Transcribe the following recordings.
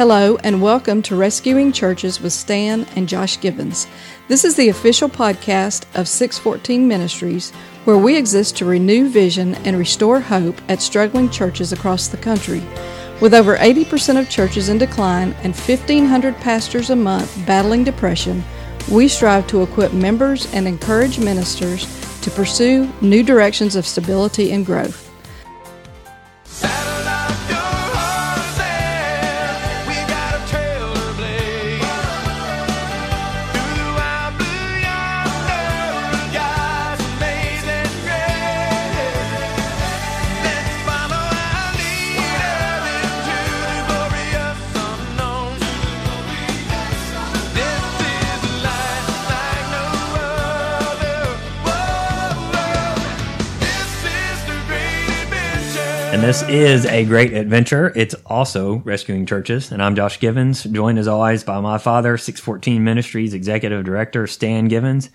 Hello, and welcome to Rescuing Churches with Stan and Josh Givens. This is the official podcast of 614 Ministries, where we exist to renew vision and restore hope at struggling churches across the country. With over 80% of churches in decline and 1,500 pastors a month battling depression, we strive to equip members and encourage ministers to pursue new directions of stability and growth. And this is a great adventure. It's also rescuing churches. And I'm Josh Givens, joined as always by my father, 614 Ministries Executive Director, Stan Givens.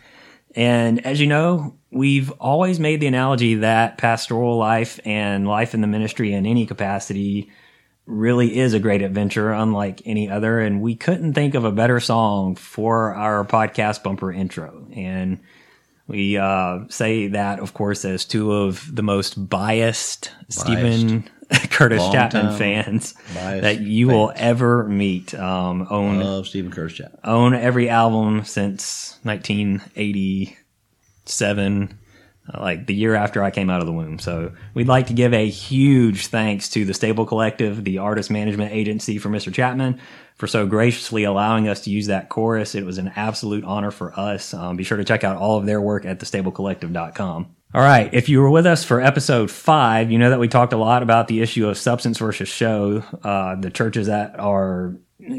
And as you know, we've always made the analogy that pastoral life and life in the ministry in any capacity really is a great adventure, unlike any other. And we couldn't think of a better song for our podcast bumper intro. And we uh, say that, of course, as two of the most biased, biased. Steven Curtis Long Chapman fans that you fans. will ever meet. Um, own Love Steven Curtis Chapman. Own every album since 1987 like the year after I came out of the womb. So we'd like to give a huge thanks to the Stable Collective, the artist management agency for Mr. Chapman, for so graciously allowing us to use that chorus. It was an absolute honor for us. Um, be sure to check out all of their work at thestablecollective.com. All right. If you were with us for episode five, you know that we talked a lot about the issue of substance versus show, uh, the churches that are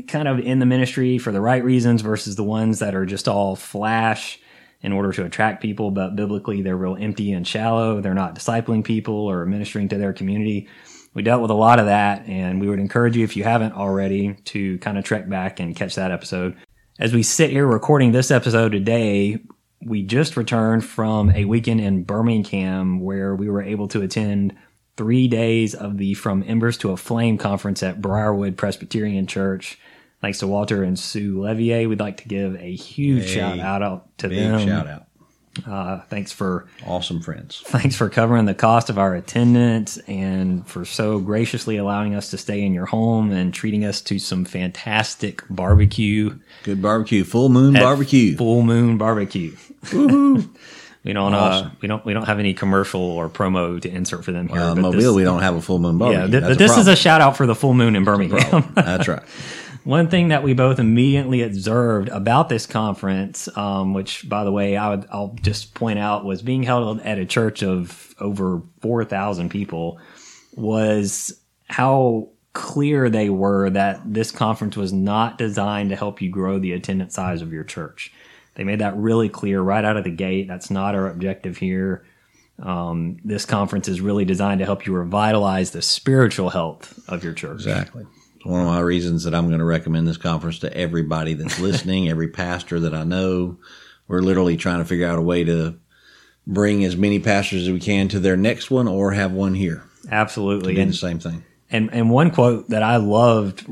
kind of in the ministry for the right reasons versus the ones that are just all flash in order to attract people, but biblically they're real empty and shallow. They're not discipling people or ministering to their community. We dealt with a lot of that, and we would encourage you, if you haven't already, to kind of trek back and catch that episode. As we sit here recording this episode today, we just returned from a weekend in Birmingham where we were able to attend three days of the From Embers to a Flame conference at Briarwood Presbyterian Church. Thanks to Walter and Sue Levier. We'd like to give a huge shout out to big them. Shout out. Uh, thanks for awesome friends. Thanks for covering the cost of our attendance and for so graciously allowing us to stay in your home and treating us to some fantastic barbecue. Good barbecue, full moon barbecue. Full moon barbecue. we don't uh, awesome. uh, we don't we don't have any commercial or promo to insert for them here. Well, Mobile, this, we don't have a full moon barbecue. Yeah, th- this is a shout out for the full moon in Birmingham. That's right. One thing that we both immediately observed about this conference, um, which by the way, I would, I'll just point out was being held at a church of over 4,000 people was how clear they were that this conference was not designed to help you grow the attendance size of your church. They made that really clear right out of the gate. That's not our objective here. Um, this conference is really designed to help you revitalize the spiritual health of your church. Exactly one of my reasons that I'm going to recommend this conference to everybody that's listening, every pastor that I know. We're literally trying to figure out a way to bring as many pastors as we can to their next one or have one here. Absolutely. And the same thing. And and one quote that I loved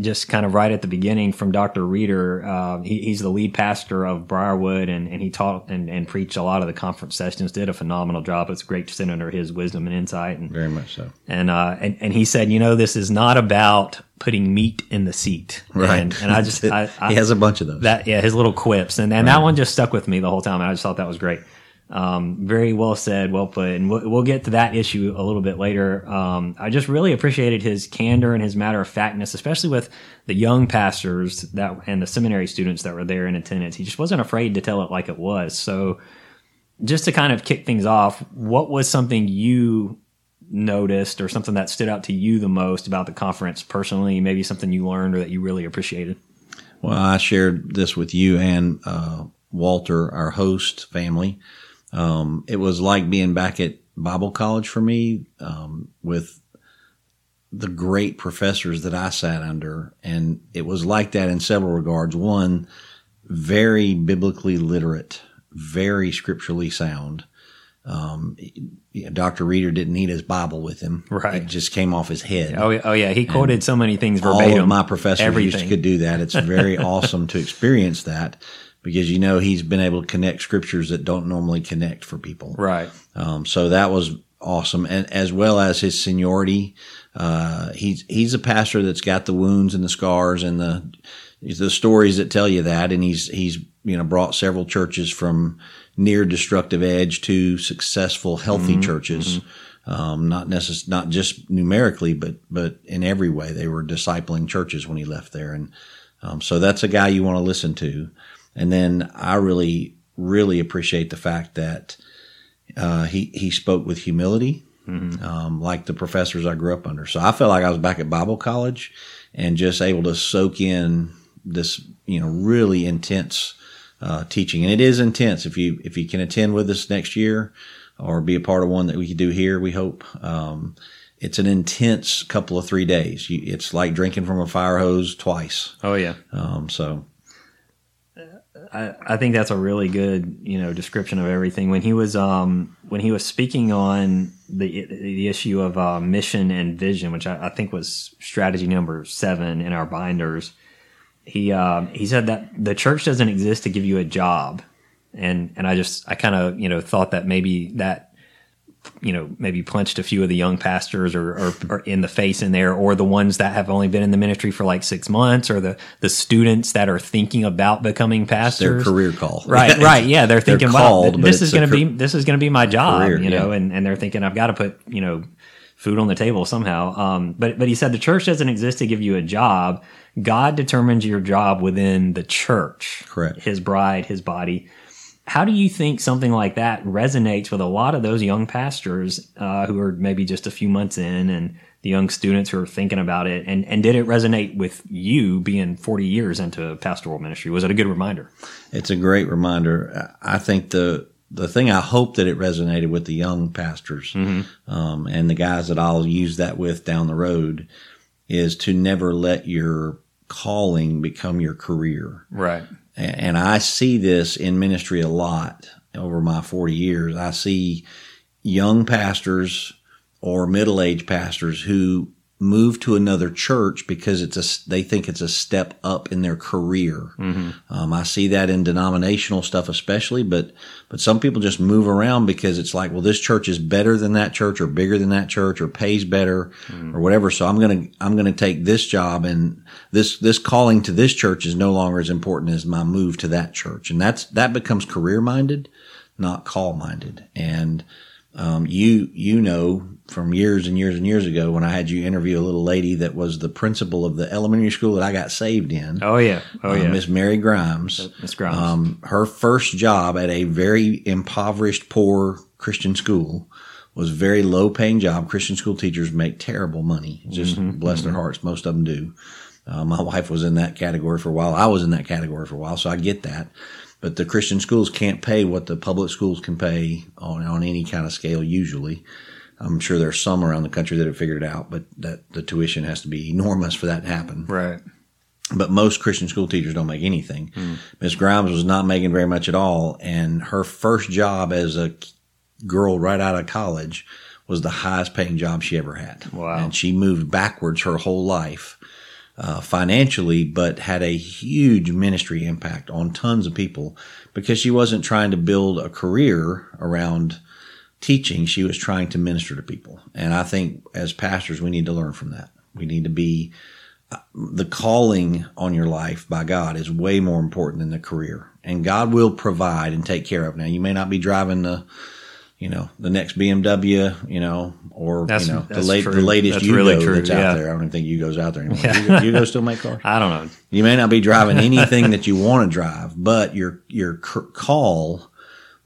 just kind of right at the beginning from Dr. Reeder. Uh, he, he's the lead pastor of Briarwood, and, and he taught and, and preached a lot of the conference sessions. Did a phenomenal job. It's great to sit under his wisdom and insight. And, Very much so. And, uh, and and he said, you know, this is not about putting meat in the seat. Right. And, and I just I, I, he has a bunch of those. That yeah, his little quips, and and right. that one just stuck with me the whole time. And I just thought that was great. Um, very well said, well put, and we'll, we'll, get to that issue a little bit later. Um, I just really appreciated his candor and his matter of factness, especially with the young pastors that and the seminary students that were there in attendance. He just wasn't afraid to tell it like it was. So, just to kind of kick things off, what was something you noticed or something that stood out to you the most about the conference personally? Maybe something you learned or that you really appreciated. Well, I shared this with you and uh, Walter, our host family. Um, it was like being back at Bible college for me um, with the great professors that I sat under. And it was like that in several regards. One, very biblically literate, very scripturally sound. Um, yeah, Dr. Reeder didn't need his Bible with him. Right. It just came off his head. Oh, oh yeah, he quoted so many things verbatim. All of my professors everything. used to could do that. It's very awesome to experience that because you know he's been able to connect scriptures that don't normally connect for people. Right. Um, so that was awesome, and as well as his seniority, uh, he's he's a pastor that's got the wounds and the scars and the the stories that tell you that, and he's he's you know brought several churches from near destructive edge to successful, healthy churches. Um, not necess- not just numerically, but but in every way, they were discipling churches when he left there, and um, so that's a guy you want to listen to. And then I really really appreciate the fact that uh, he he spoke with humility, um, like the professors I grew up under. So I felt like I was back at Bible college and just able to soak in this, you know, really intense uh, teaching. And it is intense. If you if you can attend with us next year or be a part of one that we could do here, we hope. Um, it's an intense couple of three days. You, it's like drinking from a fire hose twice. Oh yeah. Um, so I, I think that's a really good, you know, description of everything. When he was um when he was speaking on the the issue of uh, mission and vision, which I, I think was strategy number seven in our binders, he um he said that the church doesn't exist to give you a job, and and I just I kind of you know thought that maybe that you know maybe punched a few of the young pastors or, or, or in the face in there or the ones that have only been in the ministry for like six months or the the students that are thinking about becoming pastors their career call. right right. Yeah they're thinking called, wow this is going to be this is going to be my job Career, you know yeah. and, and they're thinking i've got to put you know food on the table somehow. Um, but but he said the church doesn't exist to give you a job god determines your job within the church Correct. his bride his body. How do you think something like that resonates with a lot of those young pastors uh, who are maybe just a few months in and the young students who are thinking about it? And, and did it resonate with you being 40 years into pastoral ministry? Was it a good reminder? It's a great reminder. I think the the thing I hope that it resonated with the young pastors um, and the guys that I'll use that with down the road is to never let your calling become your career. right And I see this in ministry a lot over my 40 years. I see young pastors or middle-aged pastors who move to another church because it's a they think it's a step up in their career. Um, I see that in denominational stuff especially, but but some people just move around because it's like, well, this church is better than that church or bigger than that church or pays better or whatever. So I'm gonna I'm gonna take this job and this this calling to this church is no longer as important as my move to that church, and that's that becomes career minded, not call minded, and um, you you know from years and years and years ago when I had you interview a little lady that was the principal of the elementary school that I got saved in. oh yeah oh uh, yeah Miss Mary Grimes. Miss Grimes. Um, her first job at a very impoverished, poor Christian school was a very low paying job. Christian school teachers make terrible money. Just bless their hearts. Most of them do. Uh, my wife was in that category for a while. I was in that category for a while, so I get that. But the Christian schools can't pay what the public schools can pay on, on any kind of scale usually. I'm sure there's some around the country that have figured it out, but that the tuition has to be enormous for that to happen right but most Christian school teachers don't make anything. Hmm. Miss Grimes was not making very much at all, and her first job as a girl right out of college was the highest paying job she ever had. Wow. And she moved backwards her whole life uh, financially, but had a huge ministry impact on tons of people because she wasn't trying to build a career around teaching. She was trying to minister to people. And I think as pastors, we need to learn from that. We need to be the calling on your life by God is way more important than the career. And God will provide and take care of. Now, you may not be driving the, you know, the next BMW, you know, or That's- you know, the that's late, the latest That's Yugo really true, that's yeah. out there. I don't even think Yugo's out there anymore. Yugo, Yugo still make cars. i don't know You may not be driving anything that you want to drive, but your your call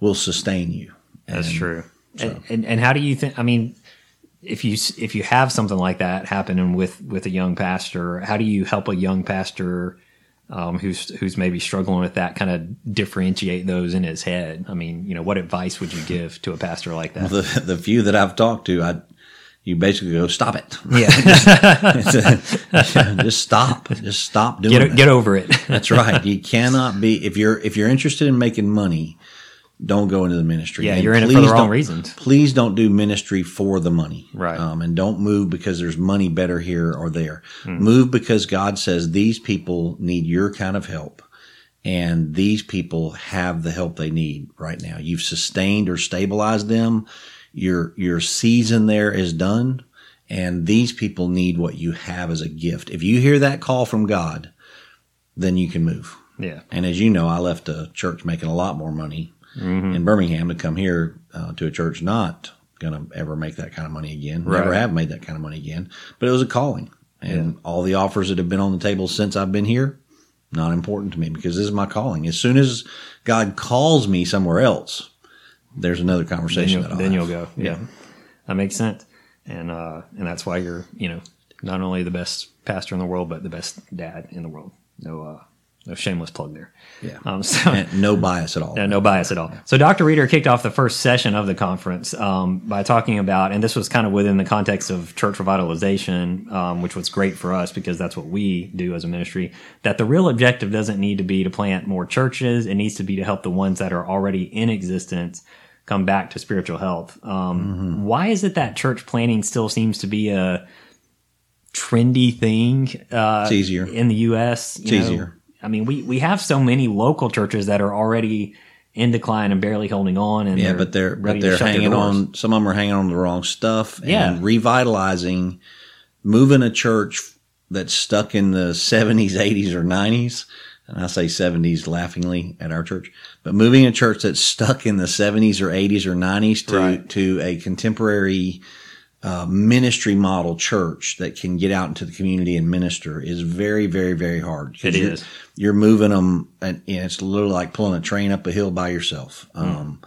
will sustain you. That's And true. And, and and how do you think? I mean, if you if you have something like that happening with with a young pastor, how do you help a young pastor um, who's who's maybe struggling with that kind of differentiate those in his head? I mean, you know, what advice would you give to a pastor like that? The the few that I've talked to, I you basically go stop it. Yeah, just stop. Just stop doing get it. get over it. That's right. You cannot be if you're if you're interested in making money, don't go into the ministry. Yeah, And you're in it for the wrong reasons. Please don't do ministry for the money. Right. Um, and don't move because there's money better here or there. Hmm. Move because God says these people need your kind of help. And these people have the help they need right now. You've sustained or stabilized them. Your, your season there is done. And these people need what you have as a gift. If you hear that call from God, then you can move. Yeah. And as you know, I left a church making a lot more money Mm-hmm. in Birmingham to come here uh, to a church not going to ever make that kind of money again. Never Right. have made that kind of money again. But it was a calling. And all the offers that have been on the table since I've been here, not important to me because this is my calling. As soon as God calls me somewhere else, there's another Then conversation you'll, that I'll then you'll go. Yeah. That makes sense. And, uh, and that's why you're, you know, not only the best pastor in the world, but the best dad in the world. No, uh, no shameless plug there. Yeah. Um, so, And no bias at all. Yeah, no bias at all. So Dr. Reeder kicked off the first session of the conference um, by talking about, and this was kind of within the context of church revitalization, um, which was great for us because that's what we do as a ministry. That the real objective doesn't need to be to plant more churches; it needs to be to help the ones that are already in existence come back to spiritual health. Um, Why is it that church planting still seems to be a trendy thing? Uh, It's easier. in the U.S. It's know? easier. I mean, we, we have so many local churches that are already in decline and barely holding on. And Yeah, but they're but they're hanging on. Some of them are hanging on the wrong stuff. Yeah. and revitalizing, moving a church that's stuck in the seventies, eighties, or nineties. And I say seventies laughingly at our church, but moving a church that's stuck in the seventies or eighties or nineties to Right. to a contemporary uh, ministry model church that can get out into the community and minister is very, very, very hard. It you're, is. You're moving them, and, and it's literally like pulling a train up a hill by yourself. Hmm. Um,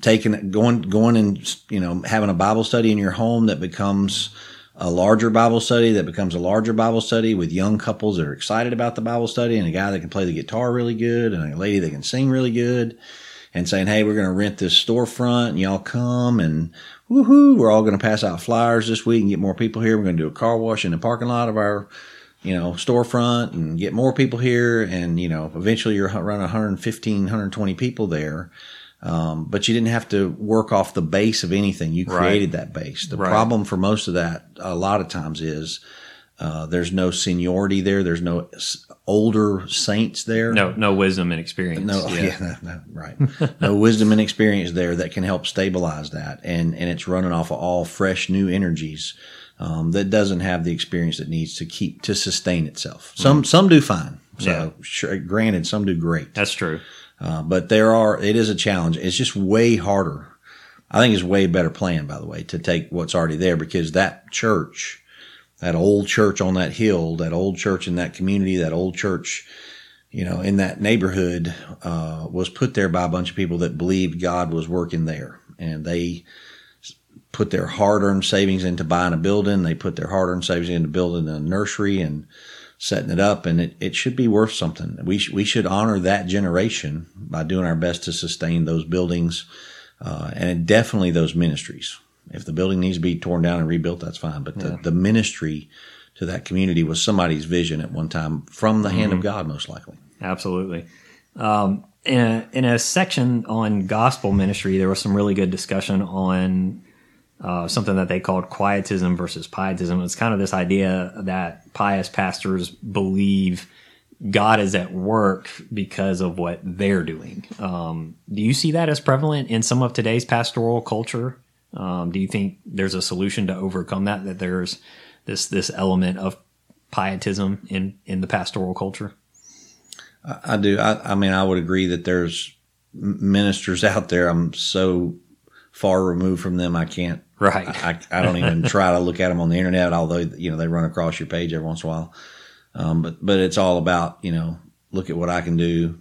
taking going going and you know having a Bible study in your home that becomes a larger Bible study that becomes a larger Bible study with young couples that are excited about the Bible study and a guy that can play the guitar really good and a lady that can sing really good and saying, Hey, we're going to rent this storefront and y'all come and woohoo, we're all going to pass out flyers this week and get more people here. We're going to do a car wash in the parking lot of our, you know, storefront and get more people here. And, you know, eventually you're around 115, 120 people there. Um, but you didn't have to work off the base of anything. You Right. created that base. The Right. problem for most of that, a lot of times, is uh, there's no seniority there. There's no older saints there. no no wisdom and experience. No, yeah. yeah, no, no, right. no wisdom and experience there that can help stabilize that, and and it's running off of all fresh new energies um, that doesn't have the experience it needs to keep to sustain itself. Some some do fine. So Yeah. sure, granted, some do great. That's true. Uh, but there are, it is a challenge. It's just way harder. I think it's way better plan, by the way, to take what's already there because that church, that old church on that hill, that old church in that community, that old church, you know, in that neighborhood, uh, was put there by a bunch of people that believed God was working there. And they put their hard earned savings into buying a building. They put their hard earned savings into building a nursery and setting it up. And it, it should be worth something. We, sh- we should honor that generation by doing our best to sustain those buildings, uh, and definitely those ministries. If the building needs to be torn down and rebuilt, that's fine. But the, the ministry to that community was somebody's vision at one time from the hand of God, most likely. Absolutely. Um, in, a, in a section on gospel ministry, there was some really good discussion on uh, something that they called quietism versus pietism. It's kind of this idea that pious pastors believe God is at work because of what they're doing. Um, do you see that as prevalent in some of today's pastoral culture? Um, do you think there's a solution to overcome that? That there's this this element of pietism in in the pastoral culture? I do. I, I mean, I would agree that there's ministers out there. I'm so far removed from them. I can't. Right. I, I don't even try to look at them on the internet, although you know they run across your page every once in a while. Um, but but it's all about you know look at what I can do,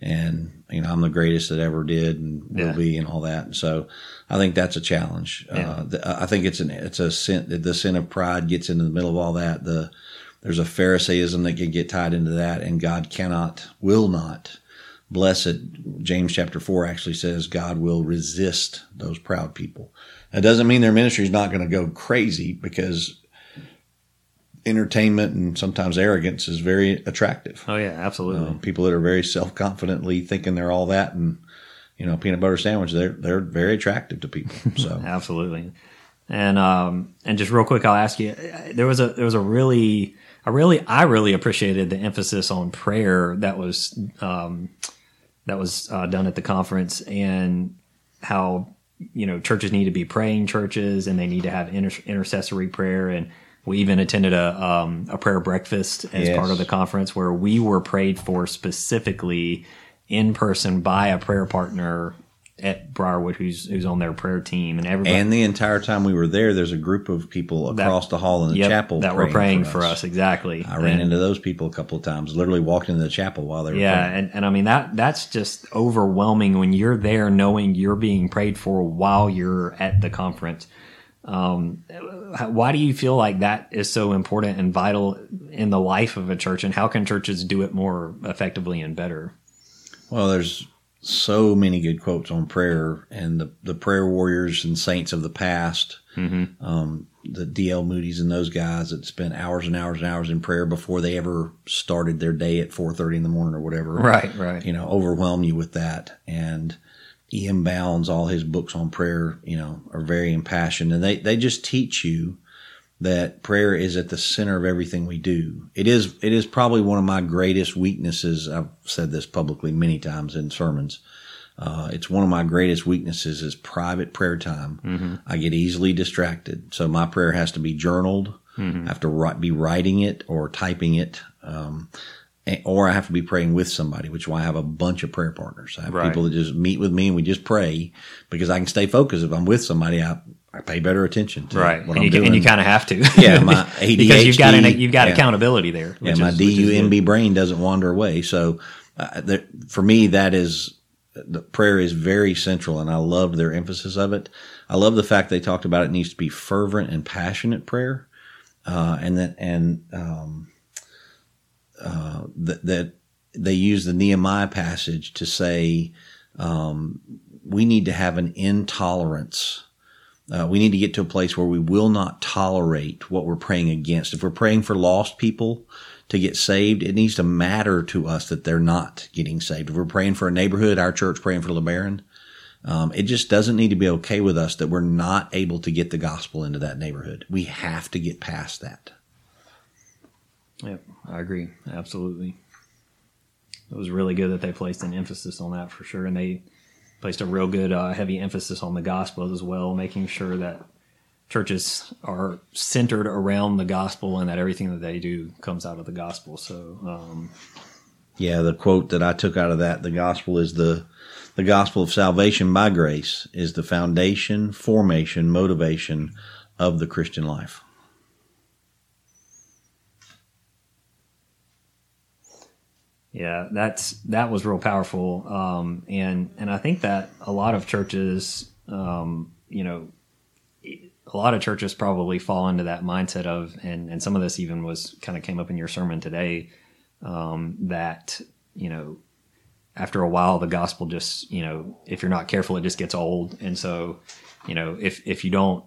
and you know I'm the greatest that ever did and will be, and all that. And so I think that's a challenge. Yeah. Uh, the, I think it's an it's a sin. The sin of pride gets into the middle of all that. The there's a Pharisaism that can get tied into that, and God cannot, will not bless it. James chapter four actually says God will resist those proud people. That doesn't mean their ministry is not going to go crazy because entertainment and sometimes arrogance is very attractive. Oh yeah, absolutely. Um, people that are very self confidently thinking they're all that and you know, peanut butter sandwich, they're they're very attractive to people. So Absolutely. And um and just real quick, I'll ask you. There was a there was a really I really I really appreciated the emphasis on prayer that was um that was uh, done at the conference and how you know churches need to be praying churches and they need to have inter- intercessory prayer and we even attended a um, a prayer breakfast as Yes. part of the conference where we were prayed for specifically in person by a prayer partner at Briarwood who's who's on their prayer team and everybody and the entire time we were there, there's a group of people That- across the hall in the Yep, chapel that were praying for us. exactly. I ran And- into those people a couple of times. Literally walked into the chapel while they were yeah, praying. and, and I mean that that's just overwhelming when you're there knowing you're being prayed for while you're at the conference. Um, why do you feel like that is so important and vital in the life of a church, and how can churches do it more effectively and better? Well, there's so many good quotes on prayer and the, the prayer warriors and saints of the past. Mm-hmm. Um, the D.L. Moody's and those guys that spent hours and hours and hours in prayer before they ever started their day at 4.30 in the morning or whatever. Right, right. You know, overwhelm you with that. And E.M. Bounds, all his books on prayer, you know, are very impassioned and they, they just teach you that prayer is at the center of everything we do. It is it is probably one of my greatest weaknesses. I've said this publicly many times in sermons. Uh, it's one of my greatest weaknesses is private prayer time. I get easily distracted, so my prayer has to be journaled. I have to write, be writing it or typing it, um, or I have to be praying with somebody, which is why I have a bunch of prayer partners. I have Right. people that just meet with me and we just pray because I can stay focused. If I'm with somebody, I, I pay better attention to Right, what and I'm you, doing. and you kind of have to. Yeah, my because you've got an, ADHD, you've got yeah. accountability there. Yeah, my is- which is good. DUMB brain doesn't wander away. So, uh, there, for me, that is the prayer is very central, and I love their emphasis of it. I love the fact they talked about it needs to be fervent and passionate prayer, uh, and that and um, uh, that that they use the Nehemiah passage to say um, we need to have an intolerance. Uh, we need to get to a place where we will not tolerate what we're praying against. If we're praying for lost people to get saved, it needs to matter to us that they're not getting saved. If we're praying for a neighborhood, our church praying for LeBaron, um, it just doesn't need to be okay with us that we're not able to get the gospel into that neighborhood. We have to get past that. Yep, I agree. Absolutely. It was really good that they placed an emphasis on that for sure, and they placed a real good uh, heavy emphasis on the gospel as well, making sure that churches are centered around the gospel and that everything that they do comes out of the gospel. So, um, Yeah, the quote that I took out of that, the gospel is the the gospel of salvation by grace is the foundation, formation, motivation of the Christian life. Yeah, that's that was real powerful, um, and and I think that a lot of churches, um, you know, a lot of churches probably fall into that mindset of, and and some of this even was kind of came up in your sermon today, um, that you know, after a while the gospel just you know, if you're not careful, it just gets old, and so you know, if if you don't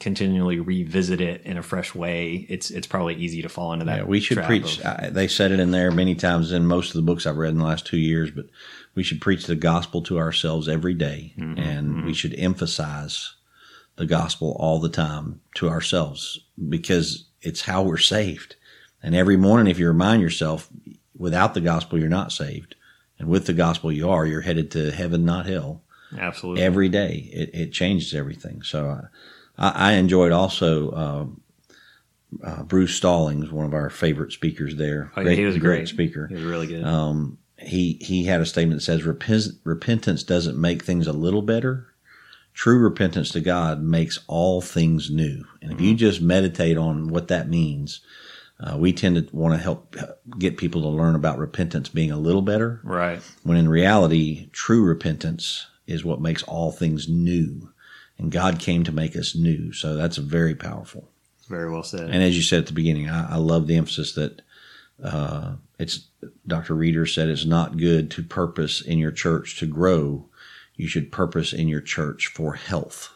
continually revisit it in a fresh way, it's it's probably easy to fall into that. Yeah, we should preach. of- I, they said it in there many times in most of the books I've read in the last two years, but we should preach the gospel to ourselves every day, and we should emphasize the gospel all the time to ourselves because it's how we're saved. And every morning, if you remind yourself, without the gospel, you're not saved, and with the gospel, you are. You're headed to heaven, not hell absolutely every day. It, it changes everything. So uh, I, I enjoyed also uh, uh, Bruce Stallings, one of our favorite speakers there. Oh, yeah, he was a great speaker. He was really good. Um, he he had a statement that says repent, repentance doesn't make things a little better. True repentance to God makes all things new. And if you just meditate on what that means, uh, we tend to want to help uh, get people to learn about repentance being a little better right. when in reality, true repentance is what makes all things new. And God came to make us new. So that's very powerful. Very well said. And as you said at the beginning, I, I love the emphasis that uh, it's Dr. Reeder said it's not good to purpose in your church to grow. You should purpose in your church for health.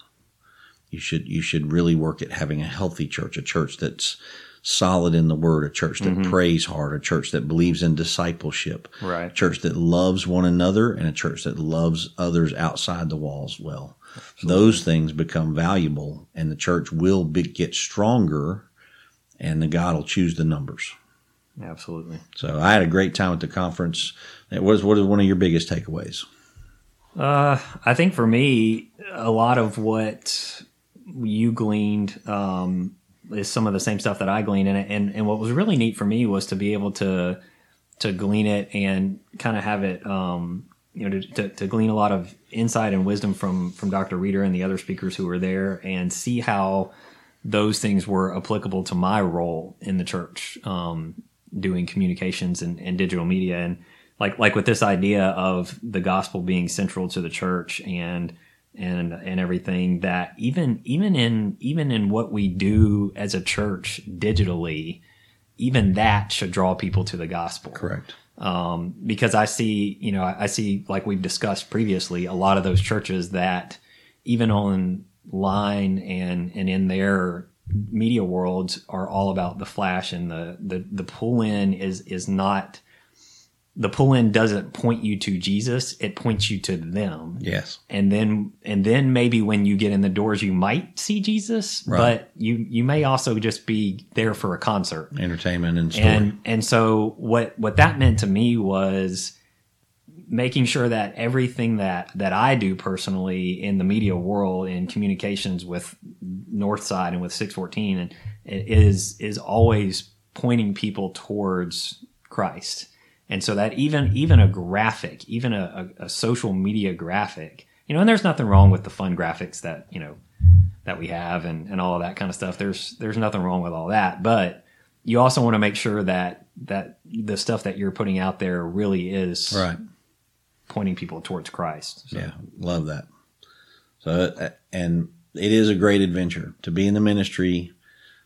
You should you should really work at having a healthy church, a church that's solid in the word, a church that prays hard, a church that believes in discipleship, Right. a church that loves one another, and a church that loves others outside the walls well. Those things become valuable, and the church will be, get stronger, and the God will choose the numbers. Absolutely. So I had a great time at the conference. It was what is one of your biggest takeaways? Uh, I think for me, a lot of what you gleaned um, is some of the same stuff that I gleaned in it, and and what was really neat for me was to be able to to glean it and kind of have it, um, you know, to, to, to glean a lot of insight and wisdom from from Dr. Reeder and the other speakers who were there, and see how those things were applicable to my role in the church, um, doing communications and, and digital media, and like like with this idea of the gospel being central to the church and and and everything that even even in even in what we do as a church digitally even that should draw people to the gospel Correct. um, because I see, you know, I see, like we've discussed previously, a lot of those churches that even online and and in their media worlds are all about the flash and the the the pull in is is not the pull in doesn't point you to Jesus, it points you to them Yes. and then and then maybe when you get in the doors you might see Jesus, Right. but you you may also just be there for a concert. Entertainment and story. And and so what what that meant to me was making sure that everything that that I do personally in the media world in communications with Northside and with 614 and it is is always pointing people towards Christ. And so that even even a graphic, even a, a, a social media graphic, you know, and there's nothing wrong with the fun graphics that, you know, that we have and, and all of that kind of stuff. There's there's nothing wrong with all that. But you also want to make sure that that the stuff that you're putting out there really is right. pointing people towards Christ. So, Yeah. Love that. So, uh, and it is a great adventure to be in the ministry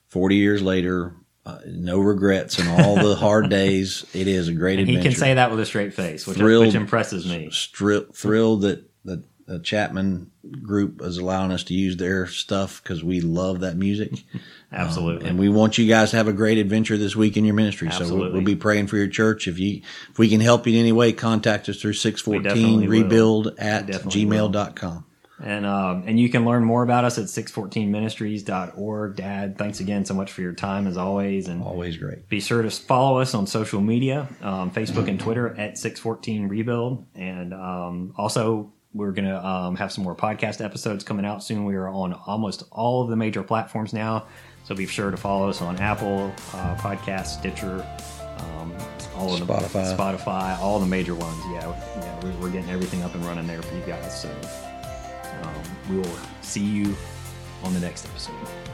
40 years later. Uh, no regrets and all the hard days. It is a great And he can say that with a straight face, which, Thrilled. which impresses me. Stri- thrilled that the, the Chapman group is allowing us to use their stuff because we love that music. Absolutely. And we want you guys to have a great adventure this week in your ministry. So we'll, we'll be praying for your church. If you if we can help you in any way, contact us through definitely 614 will. rebuild at definitely will. And um, and you can learn more about us at 614ministries.org. Dad, thanks again so much for your time as always. And Always great. be sure to follow us on social media, um, Facebook and Twitter at 614 Rebuild. And um, also, we're going to um, have some more podcast episodes coming out soon. We are on almost all of the major platforms now. So be sure to follow us on Apple uh, Podcast, Stitcher, um, all of the Spotify. Spotify, all the major ones. Yeah, yeah we're, we're getting everything up and running there for you guys. So um, we will see you on the next episode.